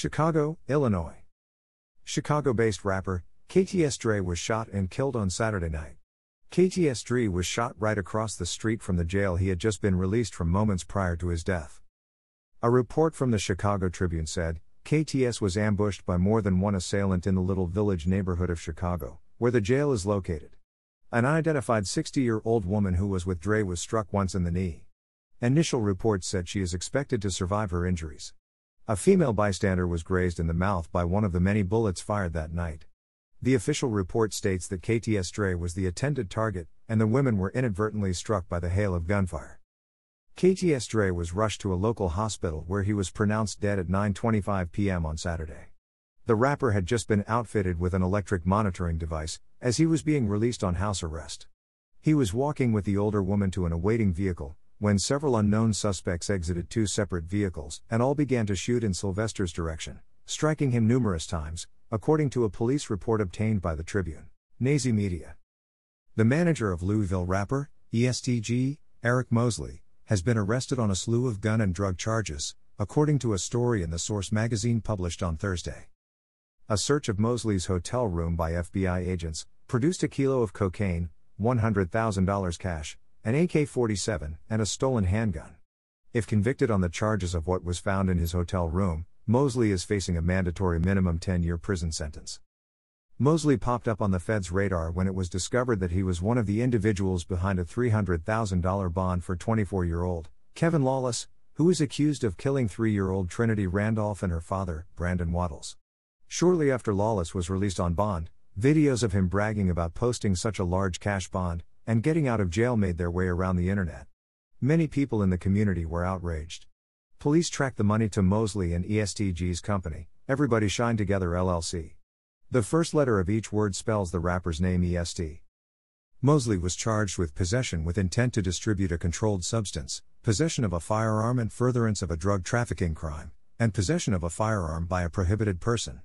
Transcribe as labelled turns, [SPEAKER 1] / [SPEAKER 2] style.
[SPEAKER 1] Chicago, Illinois. Chicago based rapper, KTS Dre was shot and killed on Saturday night. KTS Dre was shot right across the street from the jail he had just been released from moments prior to his death. A report from the Chicago Tribune said KTS was ambushed by more than one assailant in the Little Village neighborhood of Chicago, where the jail is located. An unidentified 60 year old woman who was with Dre was struck once in the knee. Initial reports said she is expected to survive her injuries. A female bystander was grazed in the mouth by one of the many bullets fired that night. The official report states that KTS Dre was the attended target, and the women were inadvertently struck by the hail of gunfire. KTS Dre was rushed to a local hospital where he was pronounced dead at 9:25 p.m. on Saturday. The rapper had just been outfitted with an electric monitoring device as he was being released on house arrest. He was walking with the older woman to an awaiting vehicle when several unknown suspects exited two separate vehicles and all began to shoot in Sylvester's direction, striking him numerous times, according to a police report obtained by the Tribune. Nazi Media. The manager of Louisville rapper, ESTG, Eric Mosley, has been arrested on a slew of gun and drug charges, according to a story in the Source magazine published on Thursday. A search of Mosley's hotel room by FBI agents produced a kilo of cocaine, $100,000 cash, an AK 47, and a stolen handgun. If convicted on the charges of what was found in his hotel room, Mosley is facing a mandatory minimum 10 year prison sentence. Mosley popped up on the Fed's radar when it was discovered that he was one of the individuals behind a $300,000 bond for 24 year old Kevin Lawless, who is accused of killing three year old Trinity Randolph and her father, Brandon Waddles. Shortly after Lawless was released on bond, videos of him bragging about posting such a large cash bond and getting out of jail made their way around the internet. Many people in the community were outraged. Police tracked the money to Mosley and ESTG's company, Everybody Shine Together LLC. The first letter of each word spells the rapper's name EST. Mosley was charged with possession with intent to distribute a controlled substance, possession of a firearm and furtherance of a drug trafficking crime, and possession of a firearm by a prohibited person.